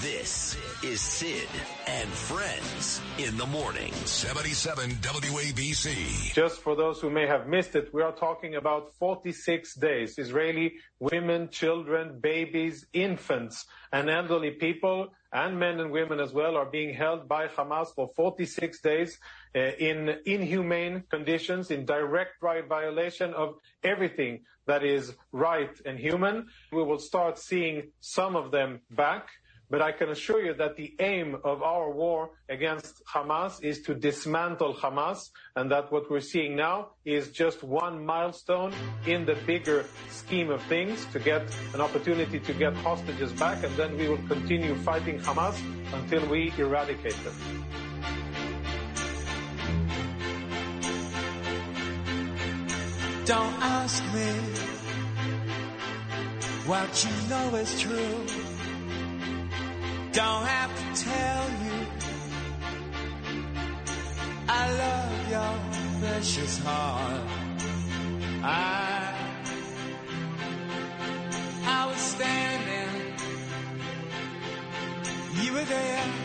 This is Sid and Friends in the morning. 77 WABC. Just for those who may have missed it, we are talking about 46 days. Israeli women, children, babies, infants, and elderly people, and men and women as well, are being held by Hamas for 46 days uh, in inhumane conditions, in direct right violation of everything that is right and human. We will start seeing some of them back. But I can assure you that the aim of our war against Hamas is to dismantle Hamas, and that what we're seeing now is just one milestone in the bigger scheme of things to get an opportunity to get hostages back, and then we will continue fighting Hamas until we eradicate them. Don't ask me what you know is true. Don't have to tell you. I love your precious heart. I, I was standing. You were there.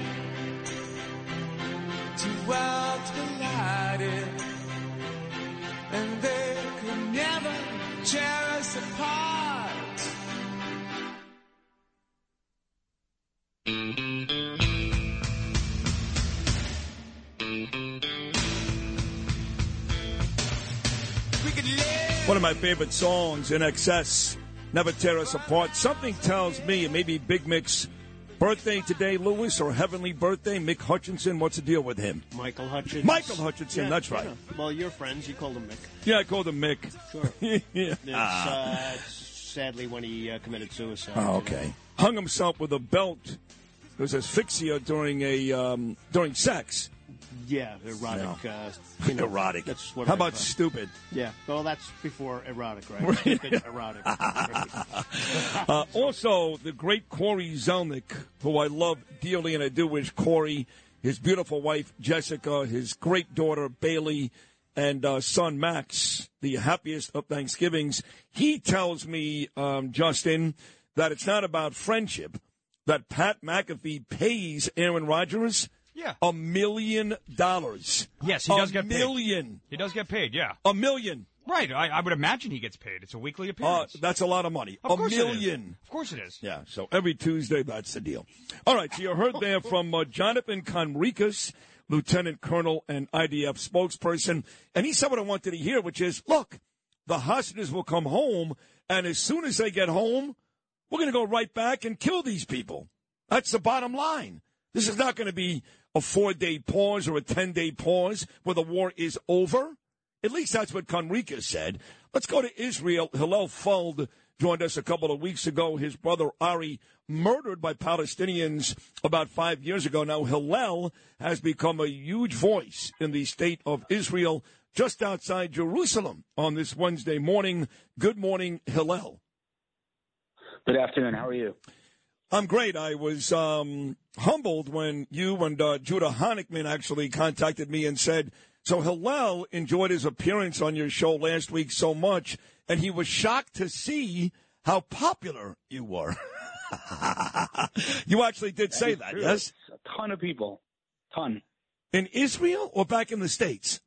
My favorite songs, INXS, Never Tear Us Apart. Something tells me it may be Big Mick's birthday today, Lewis, or heavenly birthday. Mick Hutchinson, what's the deal with him? Michael Hutchinson. Michael Hutchinson, Yeah, that's yeah. right. Well, you're friends. You called him Mick. Yeah, I called him Mick. Sure. yeah. It's, uh, sadly when he uh, committed suicide. Oh, you know. okay. Hung himself with a belt. It was asphyxia during a um, during sex. Yeah, erotic. Uh, you know, Erotic. That's what How I've, about stupid? Yeah. Well, that's before erotic, right? Stupid, erotic. Uh, also, the great Corey Zelnick, who I love dearly, and I do wish Corey, his beautiful wife Jessica, his great daughter Bailey, and uh, son Max, the happiest of Thanksgivings. He tells me, um, Justin, that it's not about friendship. That Pat McAfee pays Aaron Rodgers Yeah. a million dollars. Yes, he a does get paid. A million. He does get paid, yeah. A million. Right. I, I would imagine he gets paid. It's a weekly Uh, appearance. that's a lot of money. of a course It is. million. Of course it is. Yeah, so every Tuesday, that's the deal. All right, so you heard there from uh, Jonathan Conricus, Lieutenant Colonel and IDF spokesperson, and he said what I wanted to hear, which is, look, the hostages will come home, and as soon as they get home, we're going to go right back and kill these people. That's the bottom line. This is not going to be a four-day pause or a ten-day pause where the war is over. At least that's what Conricus said. Let's go to Israel. Hillel Fuld joined us a couple of weeks ago. His brother Ari murdered by Palestinians about five years ago. Now Hillel has become a huge voice in the state of Israel just outside Jerusalem on this Wednesday morning. Good morning, Hillel. Good afternoon. How are you? I'm great. I was um, humbled when you and uh, Judah Honickman actually contacted me and said, so Hillel enjoyed his appearance on your show last week so much, and he was shocked to see how popular you were. you actually did say that, true. yes? A ton of people. Ton. In Israel or back in the States?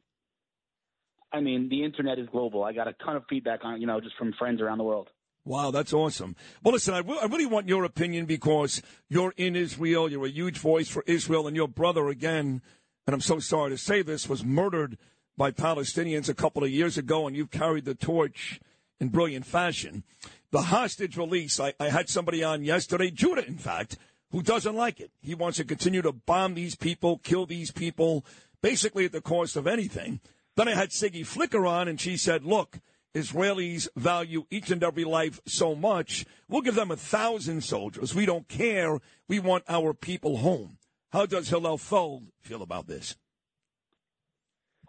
I mean, the internet is global. I got a ton of feedback on, you know, just from friends around the world. Wow, that's awesome. Well, listen, I, really want your opinion because you're in Israel. You're a huge voice for Israel, and your brother, again, and I'm so sorry to say this, was murdered by Palestinians a couple of years ago, and you've carried the torch in brilliant fashion. The hostage release, I, I had somebody on yesterday, Judah, in fact, who doesn't like it. He wants to continue to bomb these people, kill these people, basically at the cost of anything. Then I had Siggy Flicker on, and she said, look, Israelis value each and every life so much. We'll give them a thousand soldiers. We don't care. We want our people home. How does Hillel Fuld feel about this?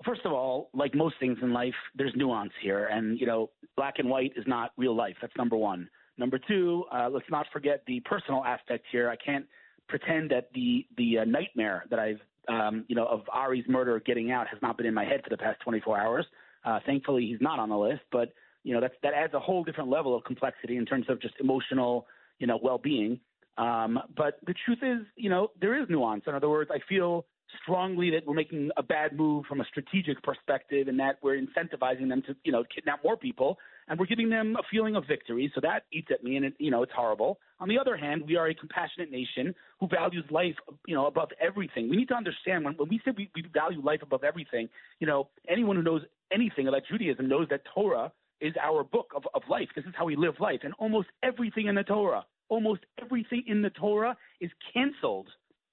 First of all, like most things in life, there's nuance here, and you know, black and white is not real life. That's number one. Number two, uh, let's not forget the personal aspect here. I can't pretend that the the uh, nightmare that I've um, you know of Ari's murder getting out has not been in my head for the past 24 hours. Uh, thankfully, he's not on the list, but you know that adds a whole different level of complexity in terms of just emotional you know well-being. Um, but the truth is, you know, there is nuance. In other words, I feel strongly that we're making a bad move from a strategic perspective and that we're incentivizing them to, you know, kidnap more people and we're giving them a feeling of victory. So that eats at me and, it, you know, it's horrible. On the other hand, we are a compassionate nation who values life, you know, above everything. We need to understand when, when we say we, we value life above everything, you know, anyone who knows anything about Judaism knows that Torah is our book of, of life. This is how we live life. And almost everything in the Torah, almost everything in the Torah is canceled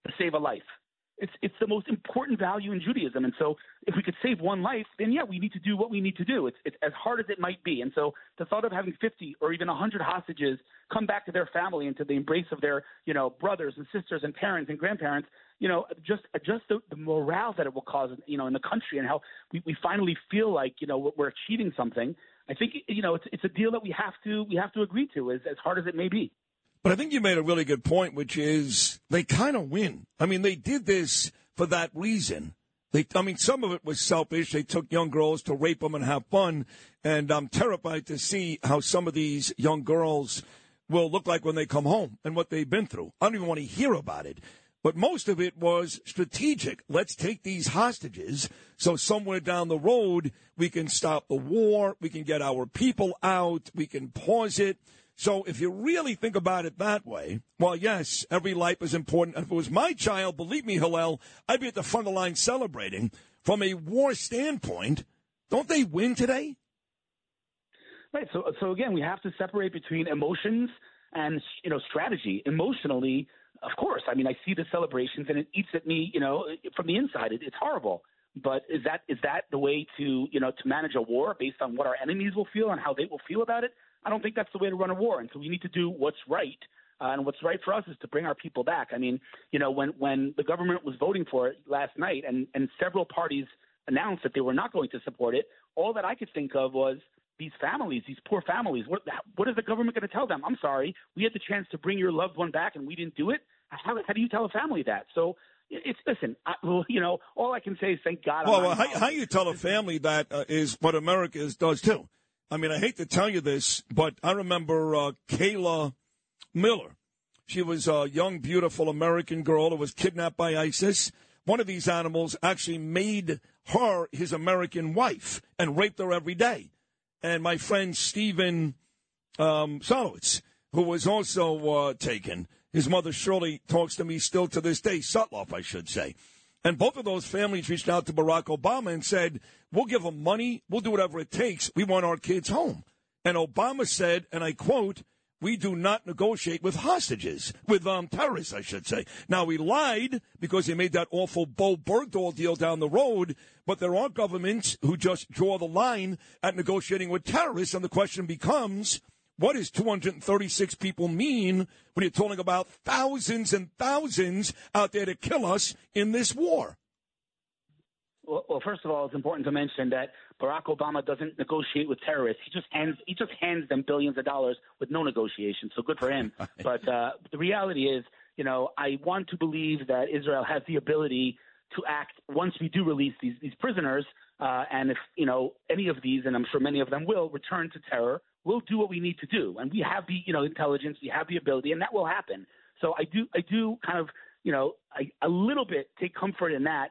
to save a life. It's it's the most important value in Judaism, and so if we could save one life, then yeah, we need to do what we need to do. It's it's as hard as it might be, and so the thought of having 50 or even 100 hostages come back to their family and to the embrace of their you know brothers and sisters and parents and grandparents, you know, just just the, the morale that it will cause, you know, in the country and how we, we finally feel like you know we're achieving something. I think you know it's it's a deal that we have to we have to agree to, as as hard as it may be. But I think you made a really good point, which is they kind of win. I mean, they did this for that reason. They, I mean, some of it was selfish. They took young girls to rape them and have fun. And I'm terrified to see how some of these young girls will look like when they come home and what they've been through. I don't even want to hear about it. But most of it was strategic. Let's take these hostages so somewhere down the road we can stop the war, we can get our people out, we can pause it. So if you really think about it that way, well, yes, every life is important. If it was my child, believe me, Hillel, I'd be at the front of the line celebrating. From a war standpoint, don't they win today? Right. So, so again, we have to separate between emotions and you know strategy. Emotionally, of course, I mean, I see the celebrations and it eats at me, you know, from the inside. It, it's horrible. But is that is that the way to you know to manage a war based on what our enemies will feel and how they will feel about it? I don't think that's the way to run a war. And so we need to do what's right. Uh, and what's right for us is to bring our people back. I mean, you know, when when the government was voting for it last night, and and several parties announced that they were not going to support it, all that I could think of was these families, these poor families. What what is the government going to tell them? I'm sorry, we had the chance to bring your loved one back, and we didn't do it. How how do you tell a family that? So it's listen. I, well, you know, all I can say is thank God. Well, well how, how you tell a family that uh, is what America is, does too. I mean, I hate to tell you this, but I remember uh, Kayla Mueller. She was a young, beautiful American girl who was kidnapped by ISIS. One of these animals actually made her his American wife and raped her every day. And my friend Stephen um, Solowitz, who was also uh, taken, his mother Shirley talks to me still to this day, Sotloff, I should say. And both of those families reached out to Barack Obama and said, We'll give them money. We'll do whatever it takes. We want our kids home. And Obama said, and I quote, we do not negotiate with hostages, with um, terrorists, I should say. Now, he lied because he made that awful Bowe Bergdahl deal down the road, but there are governments who just draw the line at negotiating with terrorists, and the question becomes, what does 236 people mean when you're talking about thousands and thousands out there to kill us in this war? Well, well, first of all, it's important to mention that Barack Obama doesn't negotiate with terrorists. He just hands he just hands them billions of dollars with no negotiation. So good for him. but uh, the reality is, you know, I want to believe that Israel has the ability to act once we do release these these prisoners. Uh, and if you know any of these, and I'm sure many of them will return to terror, we'll do what we need to do, and we have the you know intelligence, we have the ability, and that will happen. So I do I do kind of you know I, a little bit take comfort in that.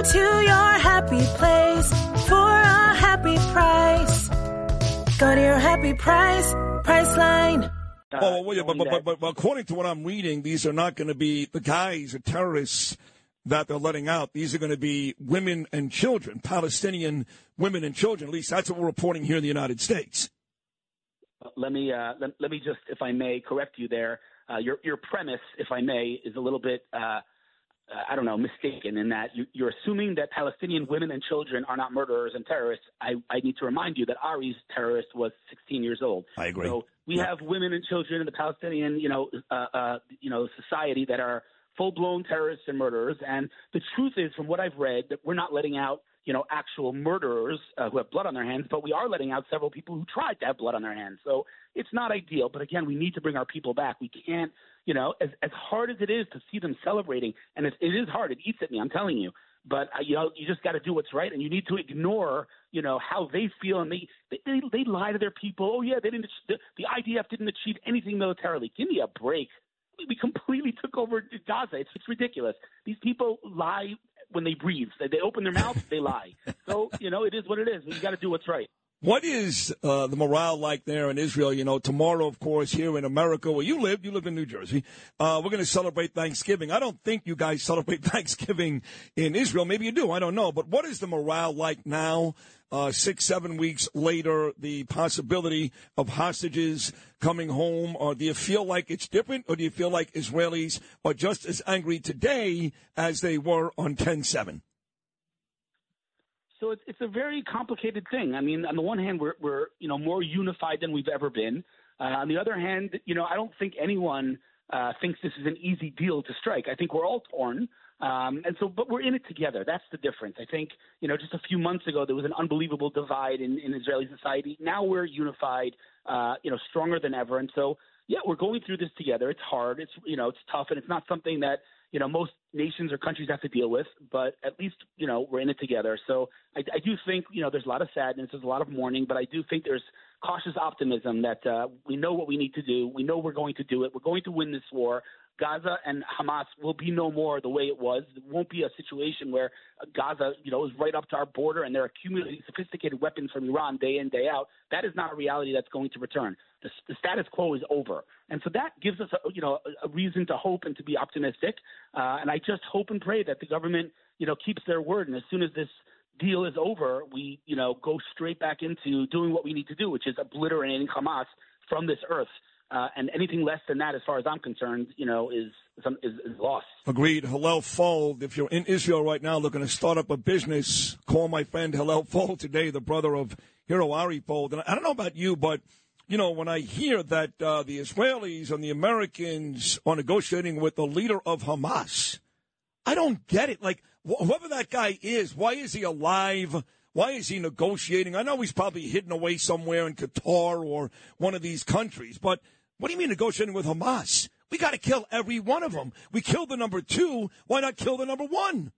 Go to your happy place for a happy price. Go to your happy price, Priceline. Uh, oh, well, yeah, but, knowing but, but, but according to what I'm reading, these are not going to be the guys, the terrorists that they're letting out. These are going to be women and children, Palestinian women and children. At least that's what we're reporting here in the United States. let me uh, let, let me just, if I may, correct you there. Uh, your your premise, if I may, is a little bit, uh, I don't know, mistaken in that you, you're assuming that Palestinian women and children are not murderers and terrorists. I, I need to remind you that Ari's terrorist was 16 years old. I agree. So we have women and children in the Palestinian, you know, uh, uh, you know, society that are full-blown terrorists and murderers. And the truth is, from what I've read, that we're not letting out, you know, actual murderers uh, who have blood on their hands, but we are letting out several people who tried to have blood on their hands. So it's not ideal. But again, we need to bring our people back. We can't, you know, as as hard as it is to see them celebrating, and it, it is hard. It eats at me. I'm telling you. But uh, you know, you just got to do what's right, and you need to ignore, you know, how they feel, and they they they, they lie to their people. Oh yeah, they didn't. The, the IDF didn't achieve anything militarily. Give me a break. We- completely took over Gaza. It's, it's ridiculous. These people lie when they breathe. They, they open their mouth, they lie. So you know, it is what it is. You got to do what's right. What is uh, the morale like there in Israel? You know, tomorrow, of course, here in America, where you live, you live in New Jersey, uh, we're going to celebrate Thanksgiving. I don't think you guys celebrate Thanksgiving in Israel. Maybe you do. I don't know. But what is the morale like now, uh, six, seven weeks later, the possibility of hostages coming home? Or do you feel like it's different? Or do you feel like Israelis are just as angry today as they were on 10 7? So it's it's a very complicated thing. I mean, on the one hand, we're we're you know more unified than we've ever been. Uh, on the other hand, you know, I don't think anyone uh, thinks this is an easy deal to strike. I think we're all torn. Um, and so, but we're in it together. That's the difference. I think, you know, just a few months ago, there was an unbelievable divide in, in Israeli society. Now we're unified, uh, you know, stronger than ever. And so, yeah, we're going through this together. It's hard. It's, you know, it's tough and it's not something that, you know, most nations or countries have to deal with, but at least, you know, we're in it together. So I, I do think, you know, there's a lot of sadness, there's a lot of mourning, but I do think there's cautious optimism that uh, we know what we need to do. We know we're going to do it. We're going to win this war. Gaza and Hamas will be no more the way it was. It won't be a situation where Gaza, you know, is right up to our border and they're accumulating sophisticated weapons from Iran day in, day out. That is not a reality that's going to return. The, the status quo is over. And so that gives us, a, you know, a reason to hope and to be optimistic. Uh, and I just hope and pray that the government, you know, keeps their word. And as soon as this deal is over, we, you know, go straight back into doing what we need to do, which is obliterating Hamas from this earth. Uh, and anything less than that, as far as I'm concerned, you know, is some, is, is lost. Agreed. Hillel Fuld. If you're in Israel right now looking to start up a business, call my friend Hillel Fuld today, the brother of Hero Ari Fuld. And I don't know about you, but you know, when I hear that uh, the Israelis and the Americans are negotiating with the leader of Hamas, I don't get it. Like, wh- whoever that guy is, why is he alive? Why is he negotiating? I know he's probably hidden away somewhere in Qatar or one of these countries, but what do you mean negotiating with Hamas? We got to kill every one of them. We killed the number two. Why not kill the number one?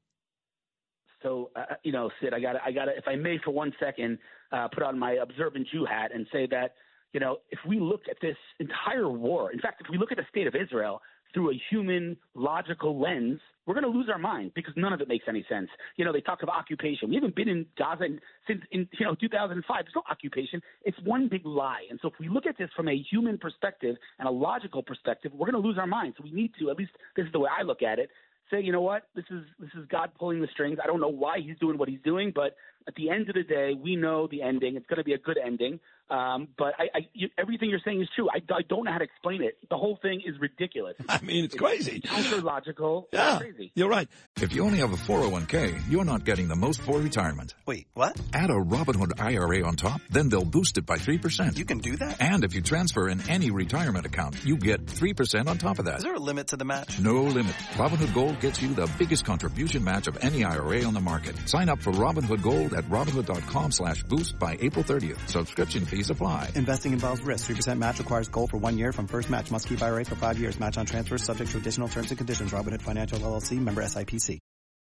So, uh, you know, Sid, I got, I got, if I may, for one second, uh, put on my observant Jew hat and say that, you know, if we look at this entire war, in fact, if we look at the state of Israel through a human, logical lens, we're going to lose our mind because none of it makes any sense. You know, they talk of occupation. We haven't been in Gaza since in you know 2005. There's no occupation. It's one big lie. And so, if we look at this from a human perspective and a logical perspective, we're going to lose our mind. So we need to, at least this is the way I look at it, say, you know what, this is this is God pulling the strings. I don't know why He's doing what He's doing, but at the end of the day, we know the ending. It's going to be a good ending. Um, but I, I, you, everything you're saying is true. I, I don't know how to explain it. The whole thing is ridiculous. I mean, it's crazy. Counter logical. Yeah, crazy. you're right. If you only have a 401k, you're not getting the most for retirement. Wait, what? Add a Robinhood IRA on top, then they'll boost it by 3%. You can do that? And if you transfer in any retirement account, you get 3% on top of that. Is there a limit to the match? No limit. Robinhood Gold gets you the biggest contribution match of any IRA on the market. Sign up for Robinhood Gold at Robinhood.com slash boost by April 30th. Subscription fees apply. Investing involves risk. 3% match requires gold for one year from first match. Must keep IRA for five years. Match on transfers subject to additional terms and conditions. Robinhood Financial LLC member SIPC.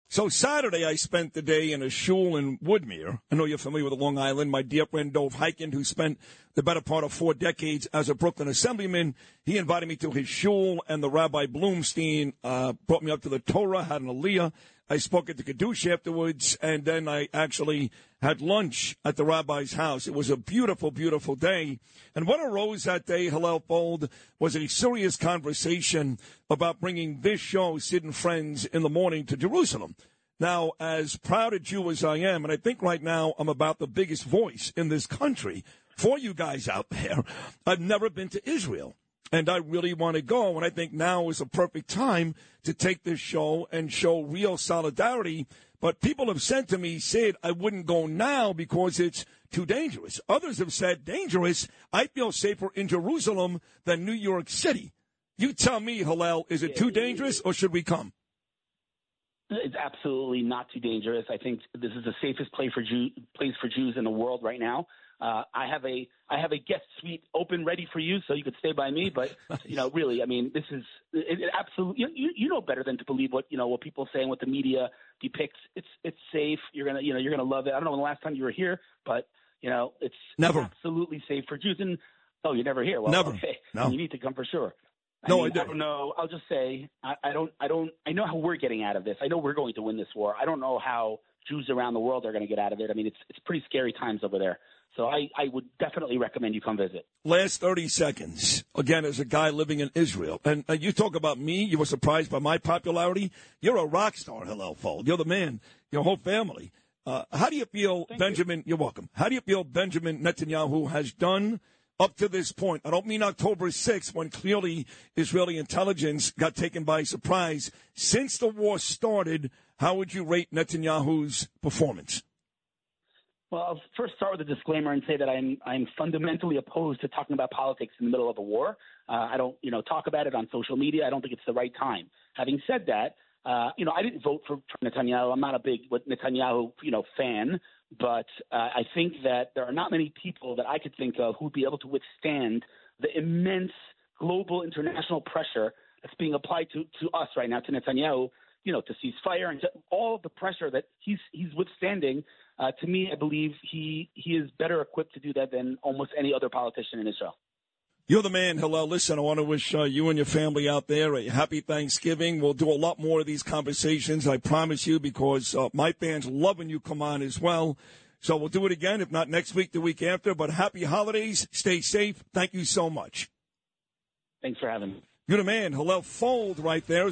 So Saturday, I spent the day in a shul in Woodmere. I know you're familiar with Long Island. My dear friend Dov Hikind, who spent the better part of four decades as a Brooklyn assemblyman, he invited me to his shul, and the Rabbi Bloomstein uh, brought me up to the Torah, had an aliyah. I spoke at the Kiddush afterwards, and then I actually had lunch at the rabbi's house. It was a beautiful, beautiful day. And what arose that day, Hillel Fuld, was a serious conversation about bringing this show, Sid and Friends, in the morning to Jerusalem. Now, as proud a Jew as I am, and I think right now I'm about the biggest voice in this country for you guys out there, I've never been to Israel. And I really want to go. And I think now is a perfect time to take this show and show real solidarity. But people have said to me, Sid, I wouldn't go now because it's too dangerous. Others have said, dangerous. I feel safer in Jerusalem than New York City. You tell me, Hillel, is it too dangerous or should we come? It's absolutely not too dangerous. I think this is the safest place for Jew, place for Jews in the world right now. Uh, I have a I have a guest suite open ready for you, so you could stay by me. But you know, really, I mean, this is it, it absolutely. You, you know better than to believe what you know what people say and what the media depicts. It's it's safe. You're gonna you know you're gonna love it. I don't know when the last time you were here, but you know it's Never. absolutely safe for Jews. And oh, you're never here. Well, Never. Okay, No. you need to come for sure. No, mean, I do. don't know. I'll just say I, I don't. I don't. I know how we're getting out of this. I know we're going to win this war. I don't know how Jews around the world are going to get out of it. I mean, it's it's pretty scary times over there. So I, I would definitely recommend you come visit. Last 30 seconds, again, as a guy living in Israel. And, and you talk about me, you were surprised by my popularity. You're a rock star, Hillel Fuld. You're the man, your whole family. Uh, how do you feel, Benjamin? You. are welcome. How do you feel Benjamin Netanyahu has done up to this point? I don't mean October 6th when clearly Israeli intelligence got taken by surprise. Since the war started, how would you rate Netanyahu's performance? Well, I'll first start with a disclaimer and say that I'm I'm fundamentally opposed to talking about politics in the middle of a war. Uh, I don't, you know, talk about it on social media. I don't think it's the right time. Having said that, uh, you know, I didn't vote for Netanyahu. I'm not a big Netanyahu, you know, fan, but uh, I think that there are not many people that I could think of who'd be able to withstand the immense global international pressure that's being applied to to us right now to Netanyahu. You know, to cease fire and to all of the pressure that he's he's withstanding. Uh, to me, I believe he he is better equipped to do that than almost any other politician in Israel. You're the man, Hillel. Listen, I want to wish uh, you and your family out there a happy Thanksgiving. We'll do a lot more of these conversations, I promise you, because uh, my fans love when you come on as well. So we'll do it again, if not next week, the week after. But happy holidays. Stay safe. Thank you so much. Thanks for having me. You're the man, Hillel Fuld, right there.